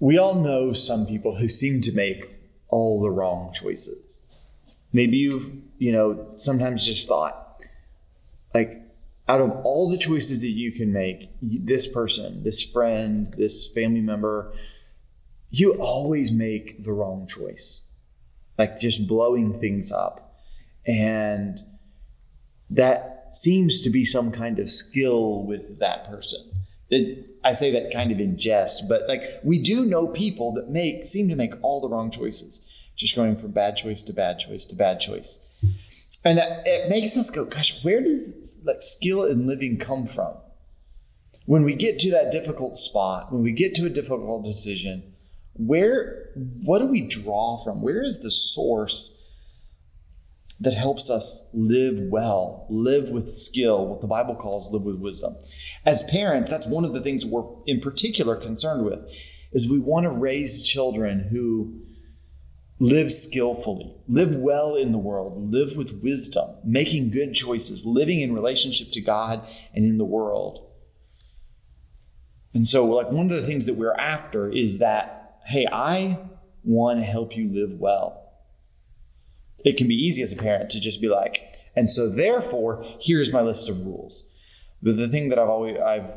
we all know some people who seem to make all the wrong choices. Maybe you've, you know, sometimes just thought, like, out of all the choices that you can make, this person, this friend, this family member, you always make the wrong choice. Like just blowing things up. And that seems to be some kind of skill with that person. It, I say that kind of in jest, but like we do know people that make seem to make all the wrong choices, just going from bad choice to bad choice to bad choice. And it makes us go, gosh, where does like skill in living come from? When we get to that difficult spot, when we get to a difficult decision, where what do we draw from? Where is the source that helps us live well, live with skill, what the Bible calls live with wisdom? As parents, that's one of the things we're in particular concerned with is we want to raise children who live skillfully, live well in the world, live with wisdom, making good choices, living in relationship to God and in the world. And so, like, one of the things that we're after is that, hey, I want to help you live well. It can be easy as a parent to just be like, and so therefore, here's my list of rules. But the thing that I've always I've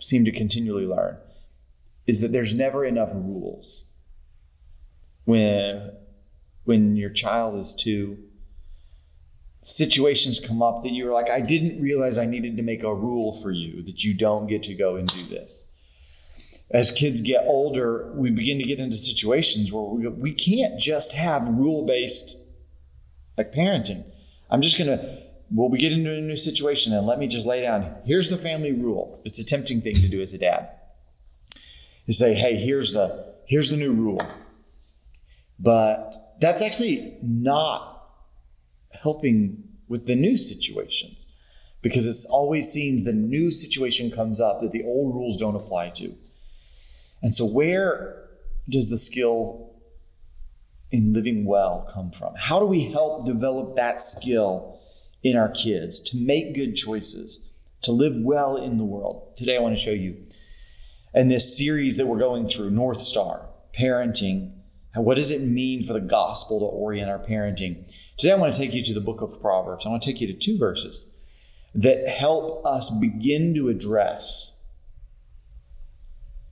seemed to continually learn is that there's never enough rules when when your child is two situations come up that you're like i didn't realize i needed to make a rule for you that you don't get to go and do this. As kids get older we begin to get into situations where we, we can't just have rule-based like parenting. I'm just going to well we get into a new situation and let me just lay down here's the family rule it's a tempting thing to do as a dad to say hey here's the here's the new rule but that's actually not helping with the new situations because it always seems the new situation comes up that the old rules don't apply to. And so, where does the skill in living well come from? How do we help develop that skill in our kids to make good choices, to live well in the world? Today, I want to show you. In this series that we're going through, North Star, parenting, what does it mean for the gospel to orient our parenting? Today, I want to take you to the book of Proverbs. I want to take you to two verses that help us begin to address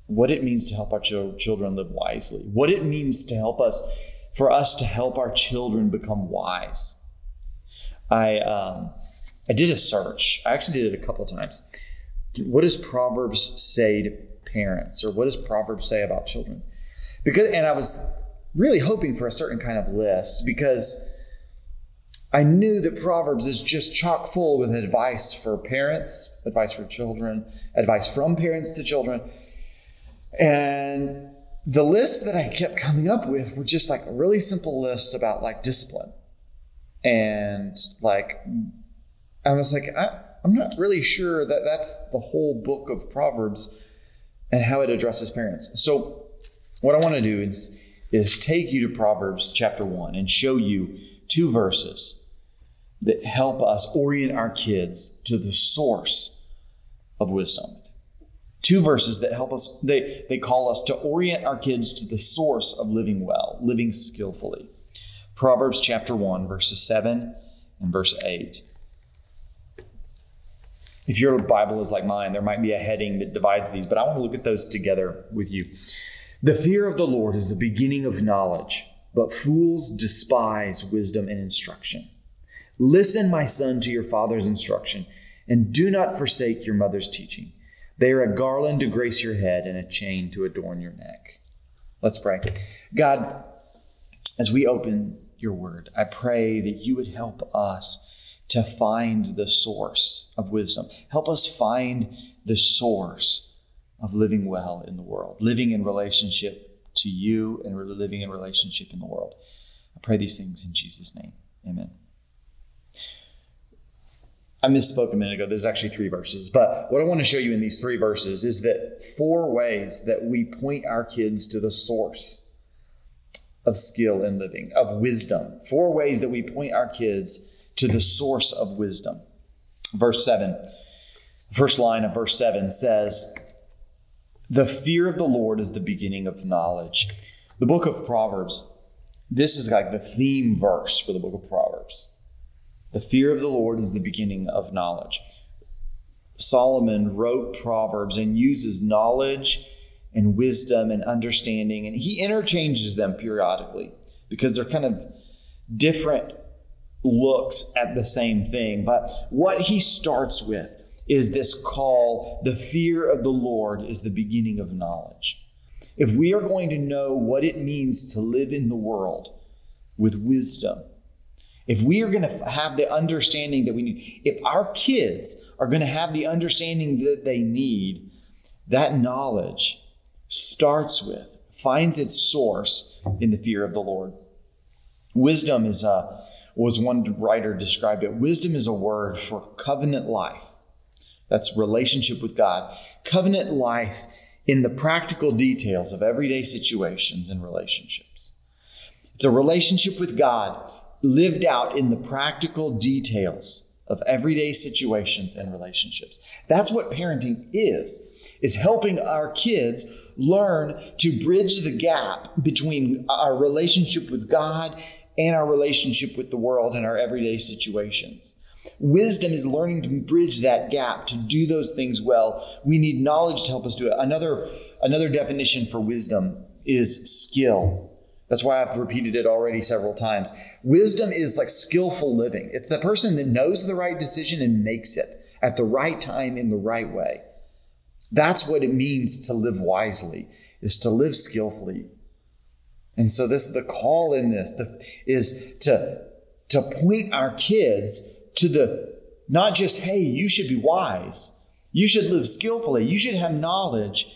what it means to help our children live wisely, what it means to help us, for us to help our children become wise. I, um, I did a search. I actually did it a couple times. What does Proverbs say to parents, or what does Proverbs say about children? Because, and I was really hoping for a certain kind of list because I knew that Proverbs is just chock full with advice for parents, advice for children, advice from parents to children. And the lists that I kept coming up with were just like a really simple list about like discipline. And like, I was like, I, I'm not really sure that that's the whole book of Proverbs and how it addresses parents. So, what I want to do is is take you to Proverbs chapter 1 and show you two verses that help us orient our kids to the source of wisdom. Two verses that help us, they, they call us to orient our kids to the source of living well, living skillfully. Proverbs chapter 1, verses 7 and verse 8. If your Bible is like mine, there might be a heading that divides these, but I want to look at those together with you. The fear of the Lord is the beginning of knowledge, but fools despise wisdom and instruction. Listen, my son, to your father's instruction, and do not forsake your mother's teaching. They are a garland to grace your head and a chain to adorn your neck. Let's pray. God, as we open your word, I pray that you would help us to find the source of wisdom. Help us find the source of living well in the world, living in relationship to you and living in relationship in the world. I pray these things in Jesus' name. Amen. I misspoke a minute ago. There's actually three verses. But what I want to show you in these three verses is that four ways that we point our kids to the source of skill in living, of wisdom. Four ways that we point our kids to the source of wisdom. Verse 7, first line of verse 7 says, The fear of the Lord is the beginning of knowledge. The book of Proverbs, this is like the theme verse for the book of Proverbs. The fear of the Lord is the beginning of knowledge. Solomon wrote Proverbs and uses knowledge and wisdom and understanding, and he interchanges them periodically because they're kind of different looks at the same thing. But what he starts with is this call the fear of the Lord is the beginning of knowledge. If we are going to know what it means to live in the world with wisdom, if we are going to have the understanding that we need, if our kids are going to have the understanding that they need, that knowledge starts with, finds its source in the fear of the Lord. Wisdom is a, was one writer described it. Wisdom is a word for covenant life. That's relationship with God. Covenant life in the practical details of everyday situations and relationships. It's a relationship with God lived out in the practical details of everyday situations and relationships. That's what parenting is. Is helping our kids learn to bridge the gap between our relationship with God and our relationship with the world and our everyday situations. Wisdom is learning to bridge that gap to do those things well. We need knowledge to help us do it. Another another definition for wisdom is skill. That's why I've repeated it already several times. Wisdom is like skillful living. It's the person that knows the right decision and makes it at the right time in the right way. That's what it means to live wisely, is to live skillfully. And so this the call in this the, is to to point our kids to the not just hey, you should be wise. You should live skillfully. You should have knowledge.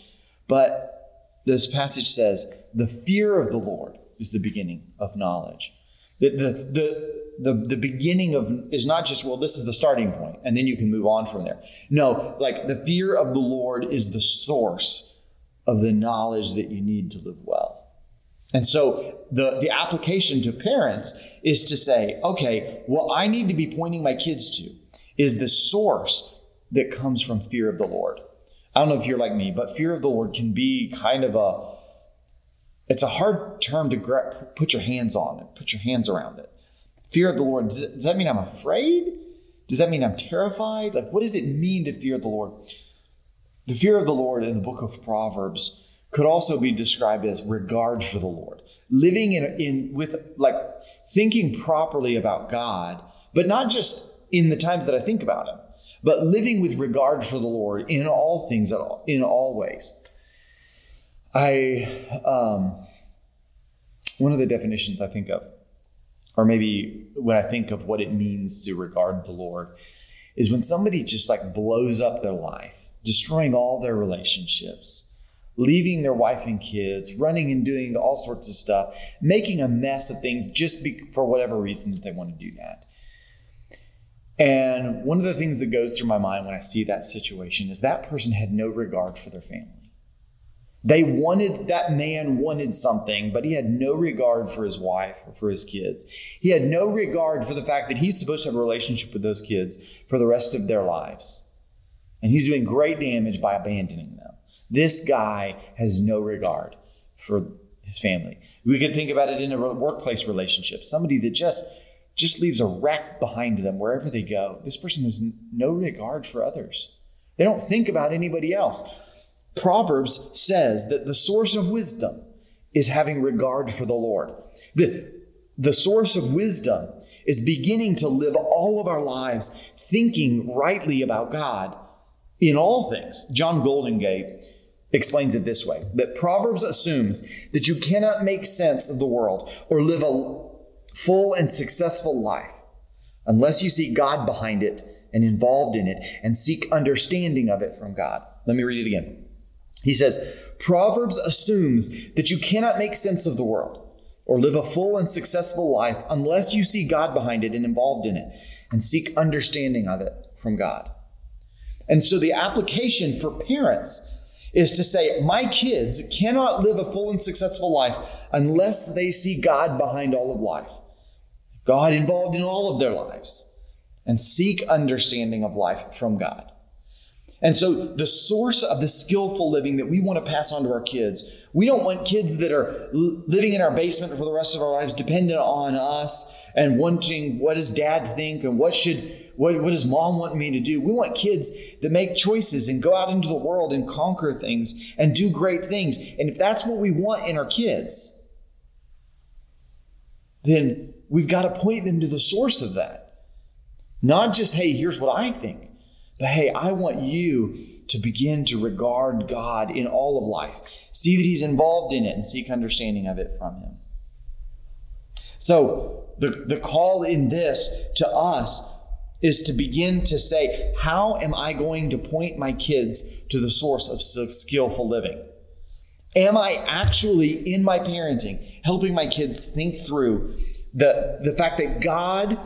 But this passage says the fear of the Lord is the beginning of knowledge. The, the, the, the, beginning of is not just, well, this is the starting point, and then you can move on from there. No, like the fear of the Lord is the source of the knowledge that you need to live well. And so the, the application to parents is to say, okay, what I need to be pointing my kids to is the source that comes from fear of the Lord. I don't know if you're like me, but fear of the Lord can be kind of a it's a hard term to put your hands on it, put your hands around it. Fear of the Lord, does, does that mean I'm afraid? Does that mean I'm terrified? Like, what does it mean to fear the Lord? The fear of the Lord in the book of Proverbs could also be described as regard for the Lord. Living in, in with like thinking properly about God, but not just in the times that I think about him, but living with regard for the Lord in all things, in all ways. I um, one of the definitions I think of, or maybe when I think of what it means to regard the Lord, is when somebody just like blows up their life, destroying all their relationships, leaving their wife and kids, running and doing all sorts of stuff, making a mess of things just be, for whatever reason that they want to do that. And one of the things that goes through my mind when I see that situation is that person had no regard for their family. They wanted, that man wanted something, but he had no regard for his wife or for his kids. He had no regard for the fact that he's supposed to have a relationship with those kids for the rest of their lives. And he's doing great damage by abandoning them. This guy has no regard for his family. We could think about it in a workplace relationship. Somebody that just just leaves a wreck behind them wherever they go. This person has no regard for others. They don't think about anybody else. Proverbs says that the source of wisdom is having regard for the Lord. The, the source of wisdom is beginning to live all of our lives thinking rightly about God in all things. John Goldingay explains it this way that Proverbs assumes that you cannot make sense of the world or live a full and successful life unless you see God behind it and involved in it and seek understanding of it from God. Let me read it again. He says, Proverbs assumes that you cannot make sense of the world or live a full and successful life unless you see God behind it and involved in it and seek understanding of it from God. And so the application for parents is to say, my kids cannot live a full and successful life unless they see God behind all of life, God involved in all of their lives, and seek understanding of life from God. And so, the source of the skillful living that we want to pass on to our kids, we don't want kids that are living in our basement for the rest of our lives, dependent on us and wanting what does dad think and what should what, what does mom want me to do? We want kids that make choices and go out into the world and conquer things and do great things. And if that's what we want in our kids, then we've got to point them to the source of that. Not just, hey, here's what I think. But hey, I want you to begin to regard God in all of life, see that He's involved in it, and seek understanding of it from Him. So, the, the call in this to us is to begin to say, How am I going to point my kids to the source of skillful living? Am I actually, in my parenting, helping my kids think through the, the fact that God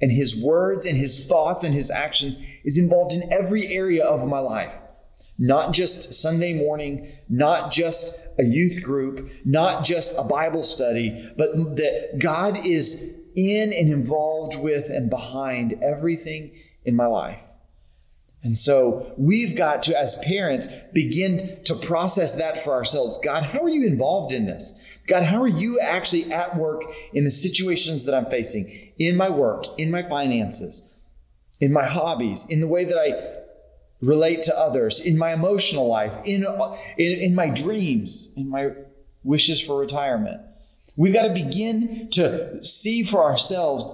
and his words and his thoughts and his actions is involved in every area of my life. Not just Sunday morning, not just a youth group, not just a Bible study, but that God is in and involved with and behind everything in my life. And so we've got to, as parents, begin to process that for ourselves. God, how are you involved in this? God, how are you actually at work in the situations that I'm facing, in my work, in my finances, in my hobbies, in the way that I relate to others, in my emotional life, in, in, in my dreams, in my wishes for retirement? We've got to begin to see for ourselves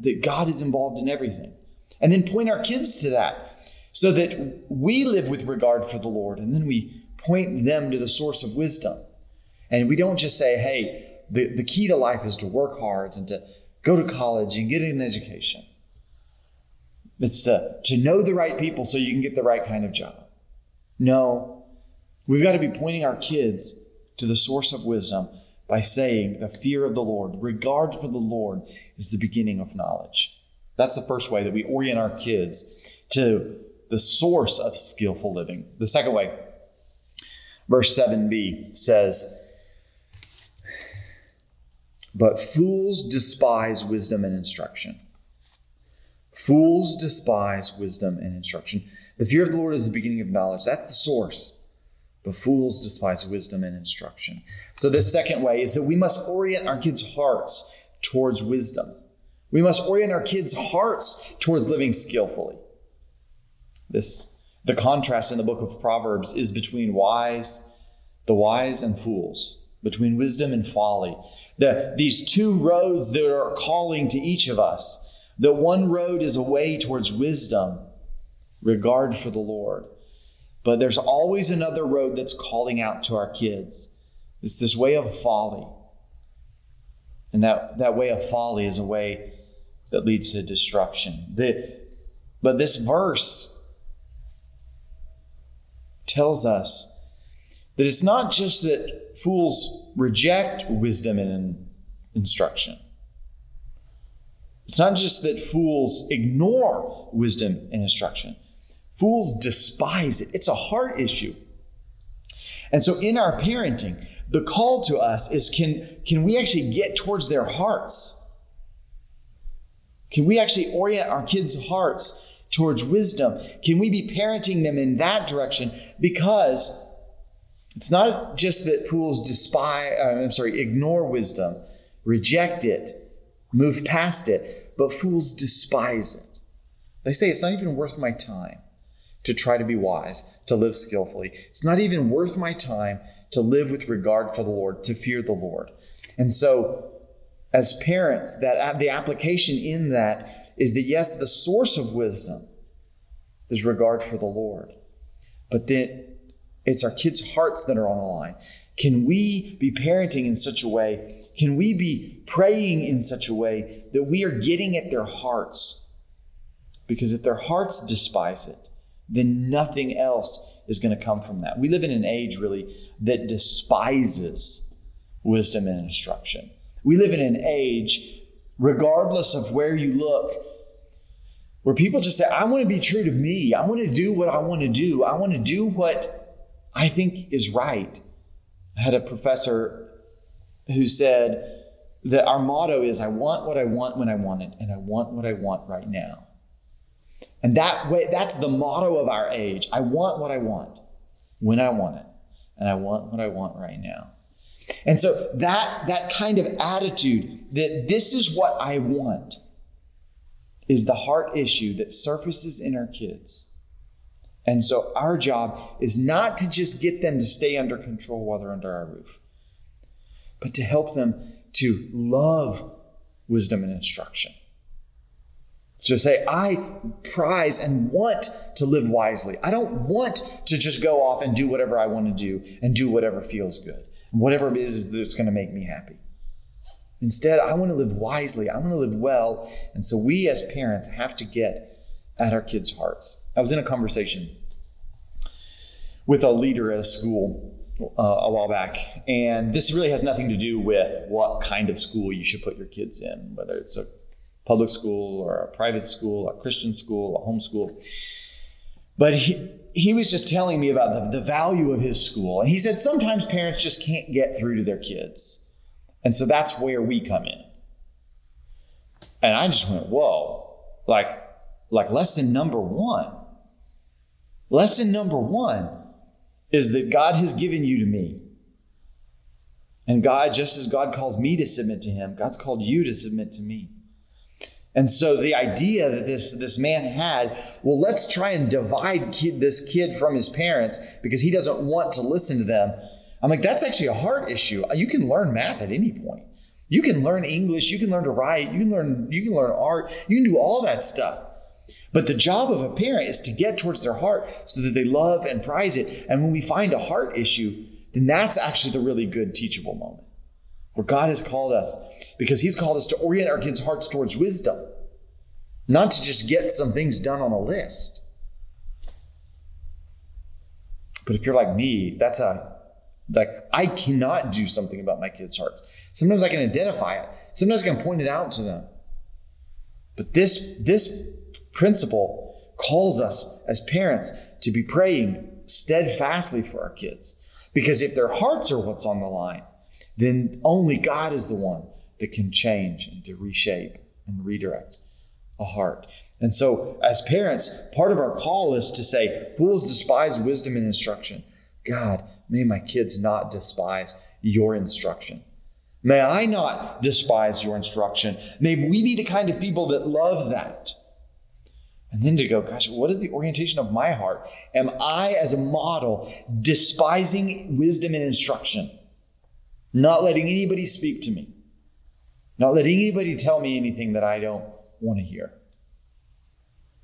that God is involved in everything. And then point our kids to that so that we live with regard for the Lord and then we point them to the source of wisdom. And we don't just say, hey, the, the key to life is to work hard and to go to college and get an education. It's to, to know the right people so you can get the right kind of job. No, we've got to be pointing our kids to the source of wisdom by saying the fear of the Lord, regard for the Lord, is the beginning of knowledge. That's the first way that we orient our kids to the source of skillful living. The second way, verse 7b says, but fools despise wisdom and instruction. Fools despise wisdom and instruction. The fear of the Lord is the beginning of knowledge. That's the source. But fools despise wisdom and instruction. So, the second way is that we must orient our kids' hearts towards wisdom. We must orient our kids' hearts towards living skillfully. This, the contrast in the book of Proverbs is between wise, the wise and fools between wisdom and folly. The, these two roads that are calling to each of us. The one road is a way towards wisdom, regard for the Lord. But there's always another road that's calling out to our kids. It's this way of folly. And that, that way of folly is a way that leads to destruction. The, but this verse tells us that it's not just that fools reject wisdom and instruction. It's not just that fools ignore wisdom and instruction, fools despise it. It's a heart issue. And so in our parenting, the call to us is can, can we actually get towards their hearts? Can we actually orient our kids' hearts towards wisdom? Can we be parenting them in that direction? Because it's not just that fools despise, uh, I'm sorry, ignore wisdom, reject it, move past it, but fools despise it. They say it's not even worth my time to try to be wise, to live skillfully. It's not even worth my time to live with regard for the Lord, to fear the Lord. And so, as parents, that the application in that is that yes, the source of wisdom is regard for the Lord, but then it's our kids' hearts that are on the line. Can we be parenting in such a way? Can we be praying in such a way that we are getting at their hearts? Because if their hearts despise it, then nothing else is going to come from that. We live in an age, really, that despises wisdom and instruction. We live in an age, regardless of where you look, where people just say, I want to be true to me. I want to do what I want to do. I want to do what I think is right. I had a professor who said that our motto is I want what I want when I want it, and I want what I want right now. And that way, that's the motto of our age. I want what I want when I want it. And I want what I want right now. And so that, that kind of attitude that this is what I want is the heart issue that surfaces in our kids. And so our job is not to just get them to stay under control while they're under our roof, but to help them to love wisdom and instruction. So say, I prize and want to live wisely. I don't want to just go off and do whatever I want to do and do whatever feels good. Whatever it is that's going to make me happy. Instead, I want to live wisely. I want to live well. And so we as parents have to get at our kids' hearts. I was in a conversation with a leader at a school uh, a while back, and this really has nothing to do with what kind of school you should put your kids in, whether it's a public school or a private school, a Christian school, a homeschool. But he, he was just telling me about the, the value of his school. And he said sometimes parents just can't get through to their kids. And so that's where we come in. And I just went, whoa, like, like lesson number one. Lesson number one is that God has given you to me. And God, just as God calls me to submit to him, God's called you to submit to me. And so the idea that this, this man had, well, let's try and divide kid, this kid from his parents because he doesn't want to listen to them. I'm like, that's actually a hard issue. You can learn math at any point. You can learn English, you can learn to write, you can learn, you can learn art, you can do all that stuff. But the job of a parent is to get towards their heart so that they love and prize it. And when we find a heart issue, then that's actually the really good teachable moment where God has called us because He's called us to orient our kids' hearts towards wisdom, not to just get some things done on a list. But if you're like me, that's a like I cannot do something about my kids' hearts. Sometimes I can identify it. Sometimes I can point it out to them. But this this principle calls us as parents to be praying steadfastly for our kids. Because if their hearts are what's on the line, then only God is the one that can change and to reshape and redirect a heart. And so, as parents, part of our call is to say, Fools despise wisdom and instruction. God, may my kids not despise your instruction. May I not despise your instruction. May we be the kind of people that love that. And then to go, gosh, what is the orientation of my heart? Am I, as a model, despising wisdom and instruction? Not letting anybody speak to me. Not letting anybody tell me anything that I don't want to hear.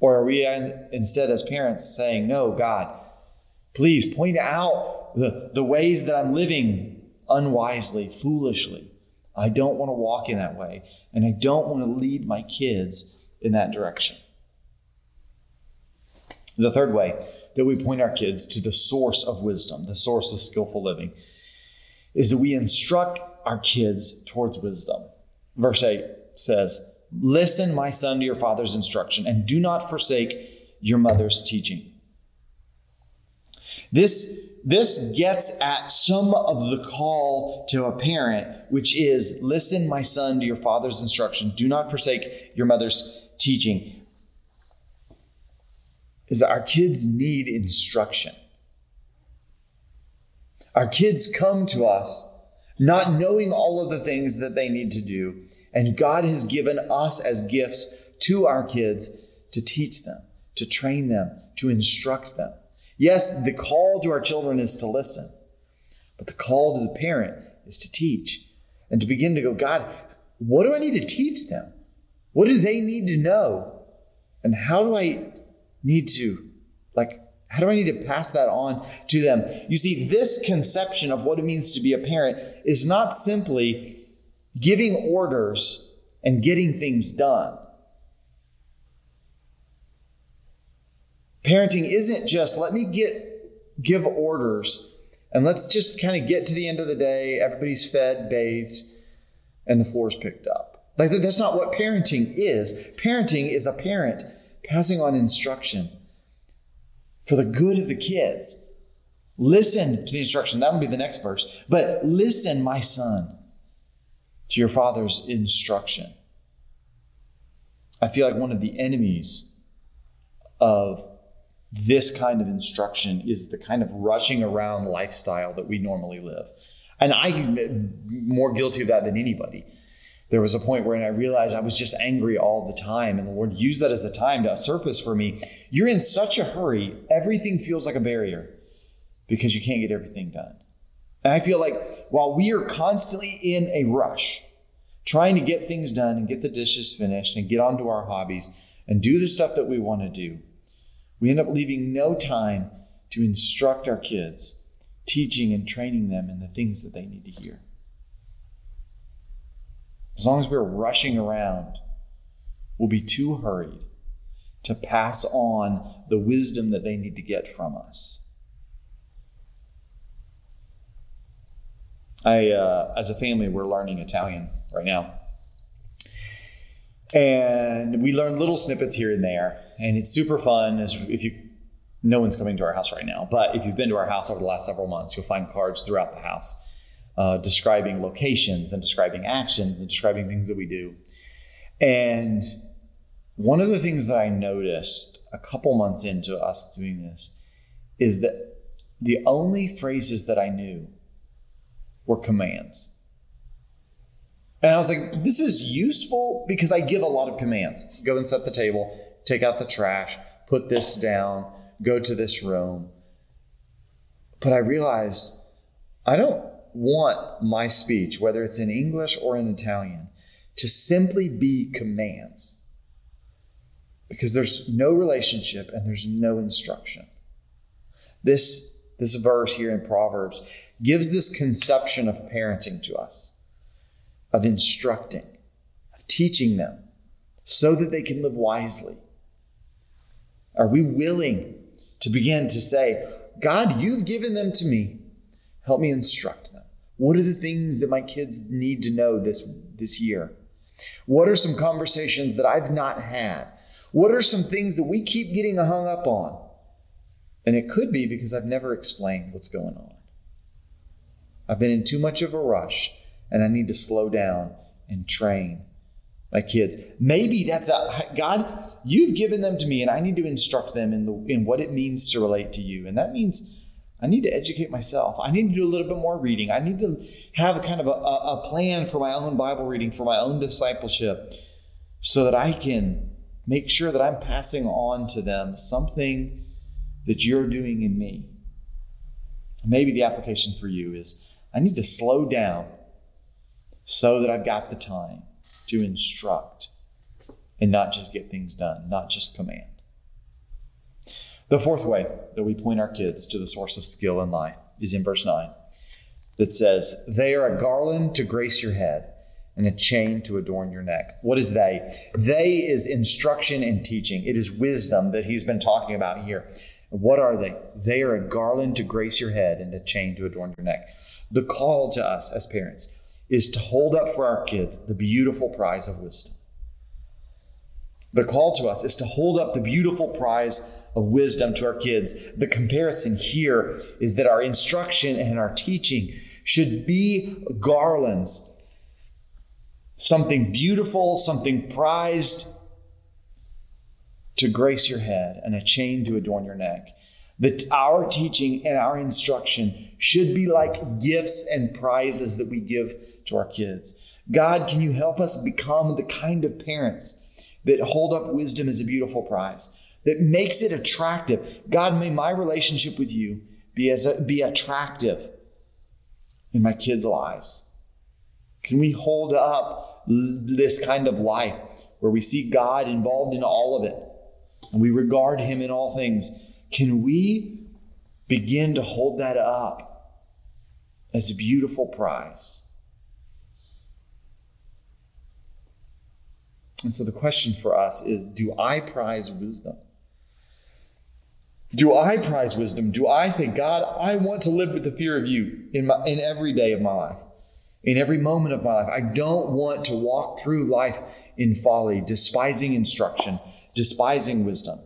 Or are we instead, as parents, saying, No, God, please point out the, the ways that I'm living unwisely, foolishly. I don't want to walk in that way, and I don't want to lead my kids in that direction. The third way that we point our kids to the source of wisdom, the source of skillful living, is that we instruct our kids towards wisdom. Verse 8 says, Listen, my son, to your father's instruction, and do not forsake your mother's teaching. This, this gets at some of the call to a parent, which is listen, my son, to your father's instruction. Do not forsake your mother's teaching. Is that our kids need instruction. Our kids come to us not knowing all of the things that they need to do. And God has given us as gifts to our kids to teach them, to train them, to instruct them. Yes, the call to our children is to listen, but the call to the parent is to teach and to begin to go, God, what do I need to teach them? What do they need to know? And how do I need to, like, how do I need to pass that on to them? You see, this conception of what it means to be a parent is not simply giving orders and getting things done. Parenting isn't just let me get give orders and let's just kind of get to the end of the day, everybody's fed, bathed, and the floor's picked up. Like that's not what parenting is. Parenting is a parent passing on instruction for the good of the kids. Listen to the instruction. That will be the next verse. But listen, my son, to your father's instruction. I feel like one of the enemies of this kind of instruction is the kind of rushing around lifestyle that we normally live. And I'm more guilty of that than anybody. There was a point where I realized I was just angry all the time, and the Lord used that as a time to surface for me. You're in such a hurry, everything feels like a barrier because you can't get everything done. And I feel like while we are constantly in a rush, trying to get things done and get the dishes finished and get onto our hobbies and do the stuff that we want to do, we end up leaving no time to instruct our kids, teaching and training them in the things that they need to hear. As long as we're rushing around, we'll be too hurried to pass on the wisdom that they need to get from us. I, uh, as a family, we're learning Italian right now. And we learn little snippets here and there. And it's super fun as if you no one's coming to our house right now, but if you've been to our house over the last several months, you'll find cards throughout the house uh, describing locations and describing actions and describing things that we do. And one of the things that I noticed a couple months into us doing this is that the only phrases that I knew were commands. And I was like, this is useful because I give a lot of commands. Go and set the table, take out the trash, put this down, go to this room. But I realized I don't want my speech, whether it's in English or in Italian, to simply be commands. Because there's no relationship and there's no instruction. This, this verse here in Proverbs gives this conception of parenting to us, of instructing, of teaching them so that they can live wisely. Are we willing to begin to say, God, you've given them to me. Help me instruct them. What are the things that my kids need to know this, this year? What are some conversations that I've not had? What are some things that we keep getting hung up on? And it could be because I've never explained what's going on. I've been in too much of a rush and I need to slow down and train my kids. Maybe that's a God, you've given them to me and I need to instruct them in the in what it means to relate to you. And that means I need to educate myself. I need to do a little bit more reading. I need to have a kind of a, a plan for my own Bible reading, for my own discipleship, so that I can make sure that I'm passing on to them something that you're doing in me. Maybe the application for you is I need to slow down so that I've got the time to instruct and not just get things done, not just command. The fourth way that we point our kids to the source of skill in life is in verse 9 that says, They are a garland to grace your head and a chain to adorn your neck. What is they? They is instruction and teaching. It is wisdom that he's been talking about here. What are they? They are a garland to grace your head and a chain to adorn your neck. The call to us as parents is to hold up for our kids the beautiful prize of wisdom. The call to us is to hold up the beautiful prize of wisdom to our kids. The comparison here is that our instruction and our teaching should be garlands, something beautiful, something prized to grace your head, and a chain to adorn your neck. That our teaching and our instruction should be like gifts and prizes that we give to our kids. God, can you help us become the kind of parents that hold up wisdom as a beautiful prize, that makes it attractive? God, may my relationship with you be as a, be attractive in my kids' lives. Can we hold up this kind of life where we see God involved in all of it and we regard Him in all things? Can we begin to hold that up as a beautiful prize? And so the question for us is do I prize wisdom? Do I prize wisdom? Do I say, God, I want to live with the fear of you in, my, in every day of my life, in every moment of my life? I don't want to walk through life in folly, despising instruction, despising wisdom.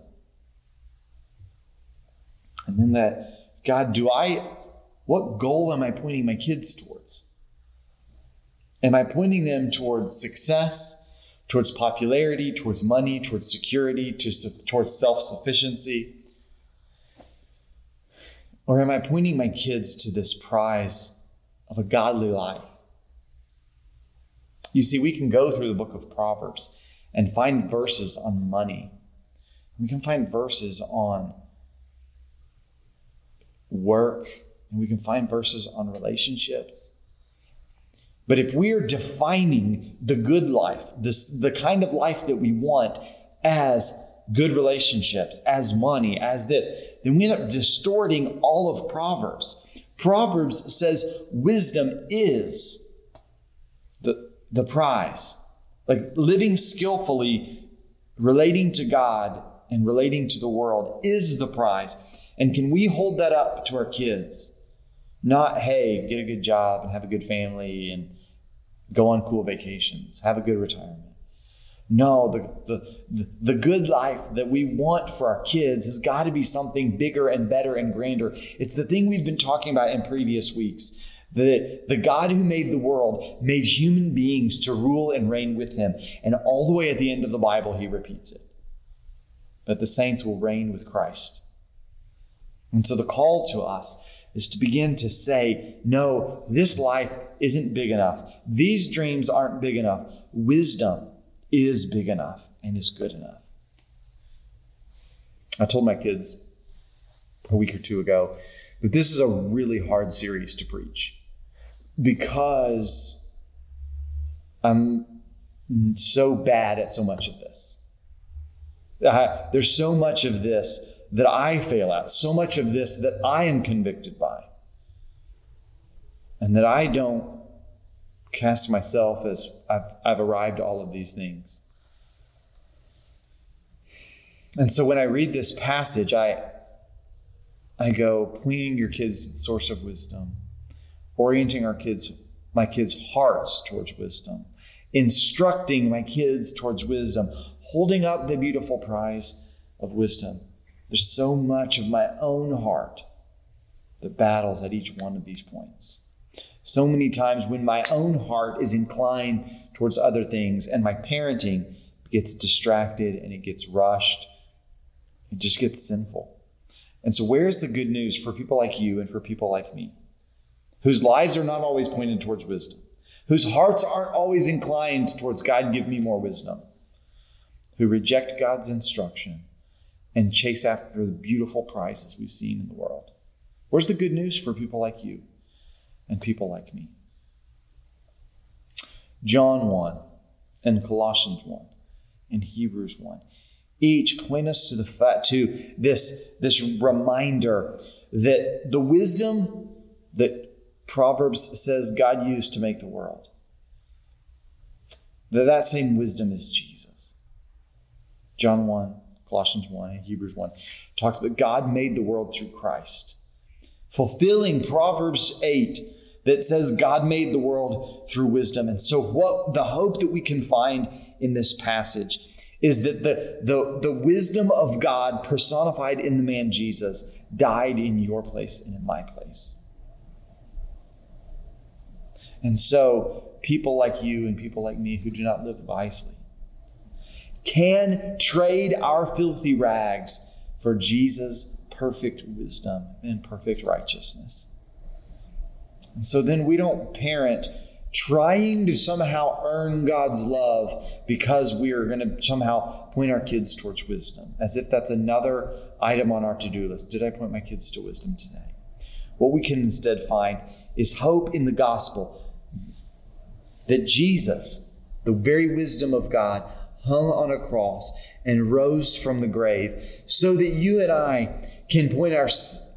And then that, God, do I, what goal am I pointing my kids towards? Am I pointing them towards success? towards popularity, towards money, towards security, to, towards self sufficiency? Or am I pointing my kids to this prize of a godly life? You see, we can go through the book of Proverbs and find verses on money. We can find verses on work, and we can find verses on relationships. But if we are defining the good life, this the kind of life that we want as good relationships, as money, as this, then we end up distorting all of Proverbs. Proverbs says wisdom is the, the prize. Like living skillfully, relating to God and relating to the world is the prize. And can we hold that up to our kids? Not, hey, get a good job and have a good family and go on cool vacations, have a good retirement. No, the, the, the good life that we want for our kids has got to be something bigger and better and grander. It's the thing we've been talking about in previous weeks. That the God who made the world made human beings to rule and reign with him. And all the way at the end of the Bible, he repeats it. That the saints will reign with Christ. And so the call to us is to begin to say, no, this life isn't big enough. These dreams aren't big enough. Wisdom is big enough and is good enough. I told my kids a week or two ago that this is a really hard series to preach because I'm so bad at so much of this. There's so much of this that I fail at, so much of this that I am convicted by, and that I don't cast myself as I've, I've arrived all of these things. And so when I read this passage, I, I go pointing your kids to the source of wisdom, orienting our kids, my kids' hearts towards wisdom, instructing my kids towards wisdom, holding up the beautiful prize of wisdom. There's so much of my own heart that battles at each one of these points. So many times when my own heart is inclined towards other things and my parenting gets distracted and it gets rushed, it just gets sinful. And so, where's the good news for people like you and for people like me, whose lives are not always pointed towards wisdom, whose hearts aren't always inclined towards God, give me more wisdom, who reject God's instruction and chase after the beautiful prizes we've seen in the world. Where's the good news for people like you and people like me? John 1 and Colossians 1 and Hebrews 1 each point us to the fact to this this reminder that the wisdom that Proverbs says God used to make the world that that same wisdom is Jesus. John 1 Colossians 1 and Hebrews 1 talks about God made the world through Christ, fulfilling Proverbs 8 that says God made the world through wisdom. And so, what the hope that we can find in this passage is that the, the, the wisdom of God personified in the man Jesus died in your place and in my place. And so, people like you and people like me who do not live wisely can trade our filthy rags for Jesus' perfect wisdom and perfect righteousness. And so then we don't parent trying to somehow earn God's love because we are going to somehow point our kids towards wisdom, as if that's another item on our to do list. Did I point my kids to wisdom today? What we can instead find is hope in the gospel that Jesus, the very wisdom of God, hung on a cross and rose from the grave so that you and I can point our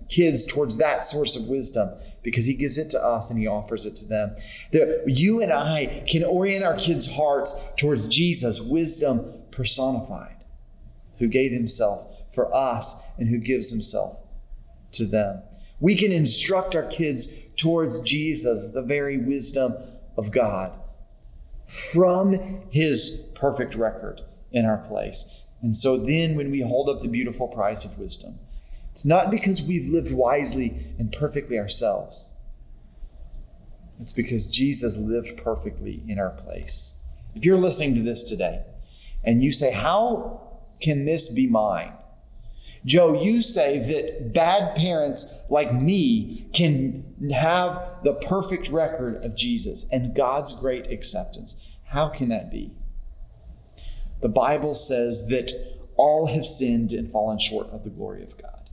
kids towards that source of wisdom because he gives it to us and he offers it to them. That you and I can orient our kids' hearts towards Jesus, wisdom personified, who gave himself for us and who gives himself to them. We can instruct our kids towards Jesus, the very wisdom of God, from his perfect record in our place. And so then, when we hold up the beautiful prize of wisdom, it's not because we've lived wisely and perfectly ourselves. It's because Jesus lived perfectly in our place. if you're listening to this today and you say, How can this be mine? Joe, you say that bad parents like me can have the perfect record of Jesus and God's great acceptance. How can that be? The Bible says that all have sinned and fallen short of the glory of God.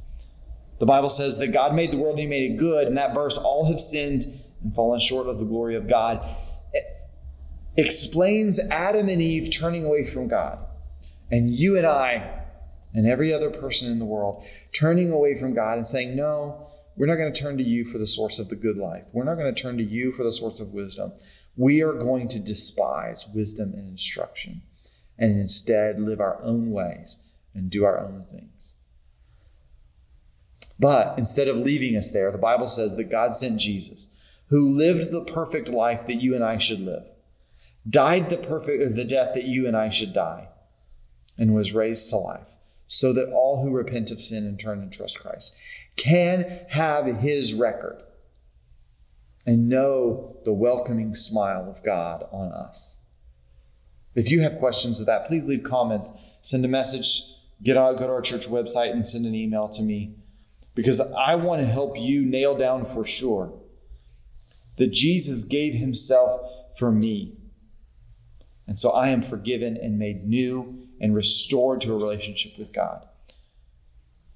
The Bible says that God made the world and He made it good. In that verse, all have sinned and fallen short of the glory of God. It explains Adam and Eve turning away from God. And you and I and every other person in the world turning away from God and saying, No, we're not going to turn to you for the source of the good life. We're not going to turn to you for the source of wisdom. We are going to despise wisdom and instruction and instead live our own ways and do our own things. But instead of leaving us there, the Bible says that God sent Jesus, who lived the perfect life that you and I should live, died the perfect the death that you and I should die, and was raised to life so that all who repent of sin and turn and trust Christ can have his record and know the welcoming smile of God on us. If you have questions of that, please leave comments, send a message, get out, go to our church website and send an email to me because I want to help you nail down for sure that Jesus gave himself for me. And so I am forgiven and made new and restored to a relationship with God.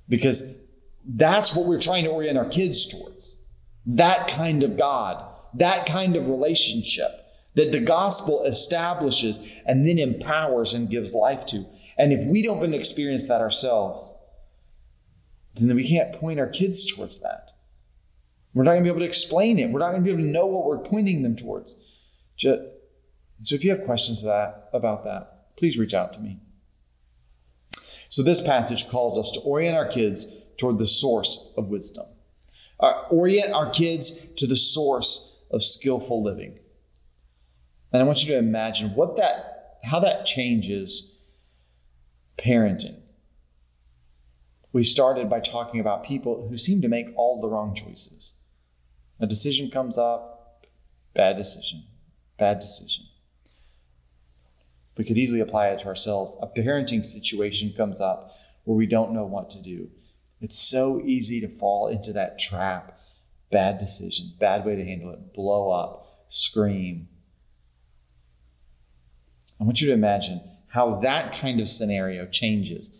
Because that's what we're trying to orient our kids towards. That kind of God, that kind of relationship that the gospel establishes and then empowers and gives life to. And if we don't even experience that ourselves, then we can't point our kids towards that. We're not going to be able to explain it. We're not going to be able to know what we're pointing them towards. so if you have questions about that, please reach out to me. So, this passage calls us to orient our kids toward the source of wisdom, uh, orient our kids to the source of skillful living. And I want you to imagine what that, how that changes parenting. We started by talking about people who seem to make all the wrong choices. A decision comes up, bad decision, bad decision. We could easily apply it to ourselves. A parenting situation comes up where we don't know what to do. It's so easy to fall into that trap. Bad decision, bad way to handle it, blow up, scream. I want you to imagine how that kind of scenario changes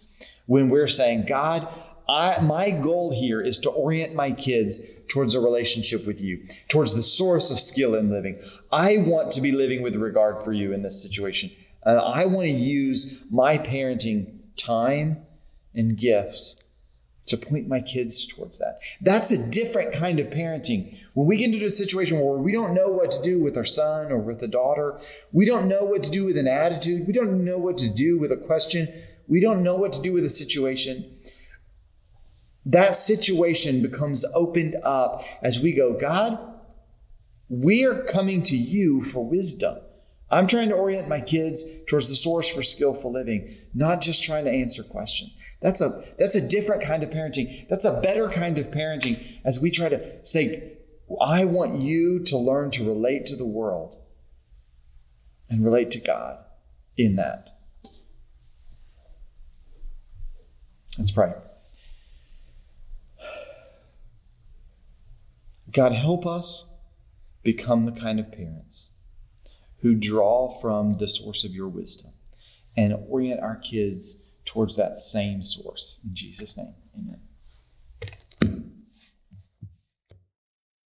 when we're saying, God, I, my goal here is to orient my kids towards a relationship with you, towards the source of skill in living. I want to be living with regard for you in this situation. And I want to use my parenting time and gifts to point my kids towards that. That's a different kind of parenting. When we get into a situation where we don't know what to do with our son or with a daughter, we don't know what to do with an attitude, we don't know what to do with a question, we don't know what to do with a situation. That situation becomes opened up as we go, God, we are coming to you for wisdom. I'm trying to orient my kids towards the source for skillful living, not just trying to answer questions. That's a that's a different kind of parenting. That's a better kind of parenting as we try to say, I want you to learn to relate to the world and relate to God in that. Let's pray. God, help us become the kind of parents who draw from the source of your wisdom and orient our kids towards that same source. In Jesus' name, amen.